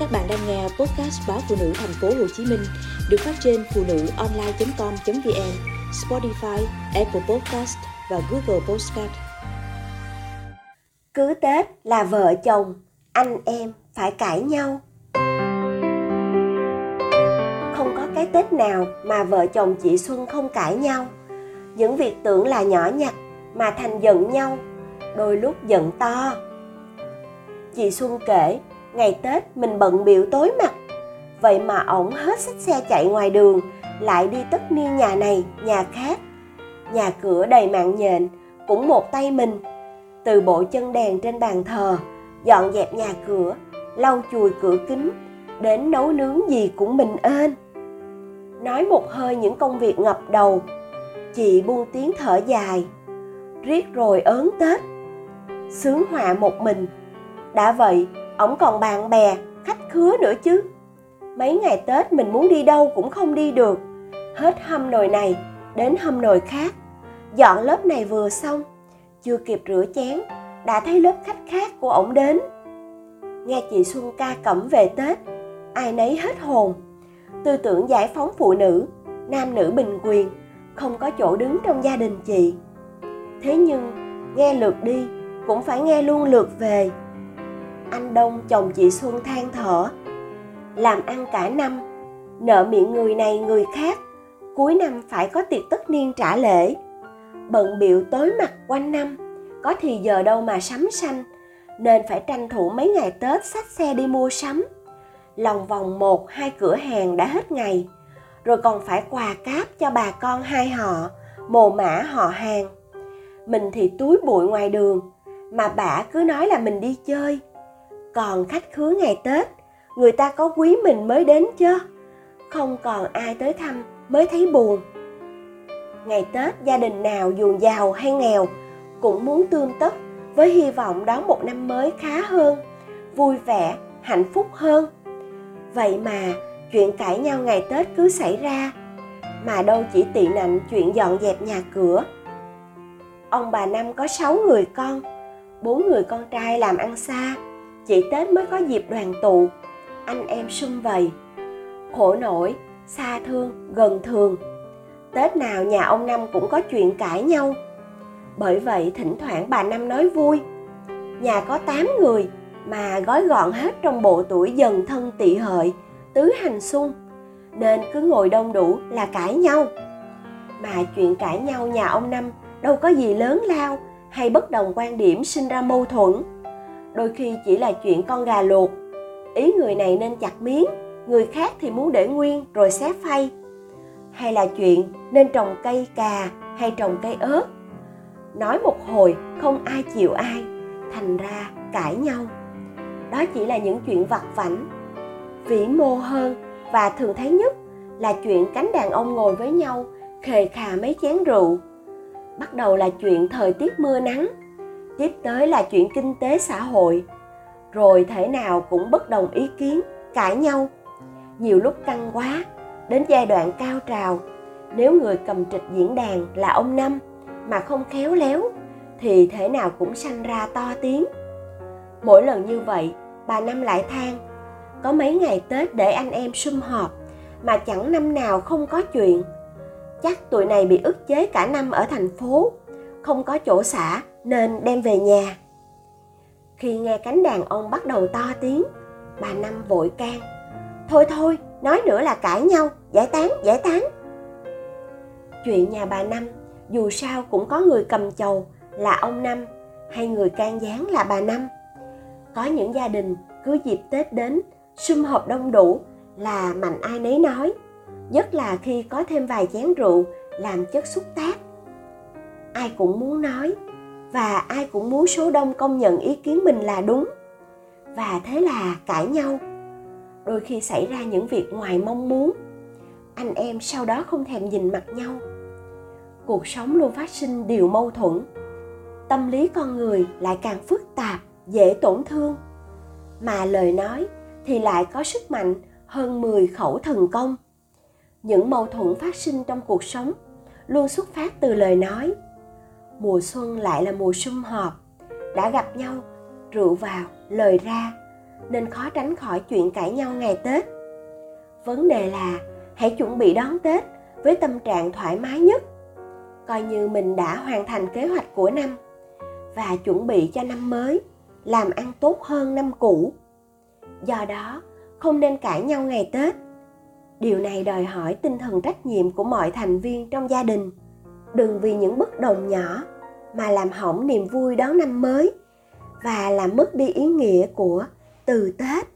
Các bạn đang nghe podcast báo phụ nữ thành phố Hồ Chí Minh được phát trên phụ nữ online.com.vn, Spotify, Apple Podcast và Google Podcast. Cứ Tết là vợ chồng, anh em phải cãi nhau. Không có cái Tết nào mà vợ chồng chị Xuân không cãi nhau. Những việc tưởng là nhỏ nhặt mà thành giận nhau, đôi lúc giận to. Chị Xuân kể ngày Tết mình bận biểu tối mặt. Vậy mà ổng hết xách xe chạy ngoài đường, lại đi tất niên nhà này, nhà khác. Nhà cửa đầy mạng nhện, cũng một tay mình. Từ bộ chân đèn trên bàn thờ, dọn dẹp nhà cửa, lau chùi cửa kính, đến nấu nướng gì cũng mình ên. Nói một hơi những công việc ngập đầu, chị buông tiếng thở dài, riết rồi ớn Tết. Sướng họa một mình, đã vậy ổng còn bạn bè, khách khứa nữa chứ. Mấy ngày tết mình muốn đi đâu cũng không đi được. Hết hâm nồi này đến hâm nồi khác. Dọn lớp này vừa xong, chưa kịp rửa chén, đã thấy lớp khách khác của ổng đến. Nghe chị xuân ca cẩm về tết, ai nấy hết hồn. Tư tưởng giải phóng phụ nữ, nam nữ bình quyền, không có chỗ đứng trong gia đình chị. Thế nhưng, nghe lượt đi cũng phải nghe luôn lượt về anh Đông chồng chị Xuân than thở. Làm ăn cả năm, nợ miệng người này người khác, cuối năm phải có tiệc tất niên trả lễ. Bận biệu tối mặt quanh năm, có thì giờ đâu mà sắm xanh, nên phải tranh thủ mấy ngày Tết xách xe đi mua sắm. Lòng vòng một hai cửa hàng đã hết ngày, rồi còn phải quà cáp cho bà con hai họ, mồ mã họ hàng. Mình thì túi bụi ngoài đường, mà bà cứ nói là mình đi chơi, còn khách khứa ngày Tết, người ta có quý mình mới đến chứ. Không còn ai tới thăm mới thấy buồn. Ngày Tết gia đình nào dù giàu hay nghèo cũng muốn tương tất với hy vọng đón một năm mới khá hơn, vui vẻ, hạnh phúc hơn. Vậy mà chuyện cãi nhau ngày Tết cứ xảy ra, mà đâu chỉ tị nạnh chuyện dọn dẹp nhà cửa. Ông bà Năm có sáu người con, bốn người con trai làm ăn xa, chỉ Tết mới có dịp đoàn tụ, anh em sum vầy. Khổ nổi, xa thương, gần thường. Tết nào nhà ông Năm cũng có chuyện cãi nhau. Bởi vậy thỉnh thoảng bà Năm nói vui. Nhà có 8 người mà gói gọn hết trong bộ tuổi dần thân tỵ hợi, tứ hành xung. Nên cứ ngồi đông đủ là cãi nhau. Mà chuyện cãi nhau nhà ông Năm đâu có gì lớn lao hay bất đồng quan điểm sinh ra mâu thuẫn đôi khi chỉ là chuyện con gà luộc. Ý người này nên chặt miếng, người khác thì muốn để nguyên rồi xé phay. Hay là chuyện nên trồng cây cà hay trồng cây ớt. Nói một hồi, không ai chịu ai, thành ra cãi nhau. Đó chỉ là những chuyện vặt vảnh. Vĩ mô hơn và thường thấy nhất là chuyện cánh đàn ông ngồi với nhau, khề khà mấy chén rượu. Bắt đầu là chuyện thời tiết mưa nắng tiếp tới là chuyện kinh tế xã hội. Rồi thể nào cũng bất đồng ý kiến, cãi nhau. Nhiều lúc căng quá, đến giai đoạn cao trào. Nếu người cầm trịch diễn đàn là ông năm mà không khéo léo, thì thể nào cũng sanh ra to tiếng. Mỗi lần như vậy, bà năm lại than, có mấy ngày tết để anh em sum họp mà chẳng năm nào không có chuyện. Chắc tụi này bị ức chế cả năm ở thành phố, không có chỗ xả nên đem về nhà. Khi nghe cánh đàn ông bắt đầu to tiếng, bà Năm vội can. Thôi thôi, nói nữa là cãi nhau, giải tán, giải tán. Chuyện nhà bà Năm, dù sao cũng có người cầm chầu là ông Năm hay người can gián là bà Năm. Có những gia đình cứ dịp Tết đến, sum họp đông đủ là mạnh ai nấy nói. Nhất là khi có thêm vài chén rượu làm chất xúc tác. Ai cũng muốn nói, và ai cũng muốn số đông công nhận ý kiến mình là đúng. Và thế là cãi nhau. Đôi khi xảy ra những việc ngoài mong muốn. Anh em sau đó không thèm nhìn mặt nhau. Cuộc sống luôn phát sinh điều mâu thuẫn. Tâm lý con người lại càng phức tạp, dễ tổn thương. Mà lời nói thì lại có sức mạnh hơn 10 khẩu thần công. Những mâu thuẫn phát sinh trong cuộc sống luôn xuất phát từ lời nói mùa xuân lại là mùa sum họp. Đã gặp nhau, rượu vào, lời ra, nên khó tránh khỏi chuyện cãi nhau ngày tết. Vấn đề là, hãy chuẩn bị đón tết với tâm trạng thoải mái nhất. Coi như mình đã hoàn thành kế hoạch của năm và chuẩn bị cho năm mới, làm ăn tốt hơn năm cũ. Do đó, không nên cãi nhau ngày tết. Điều này đòi hỏi tinh thần trách nhiệm của mọi thành viên trong gia đình đừng vì những bất đồng nhỏ mà làm hỏng niềm vui đón năm mới và làm mất đi ý nghĩa của từ tết.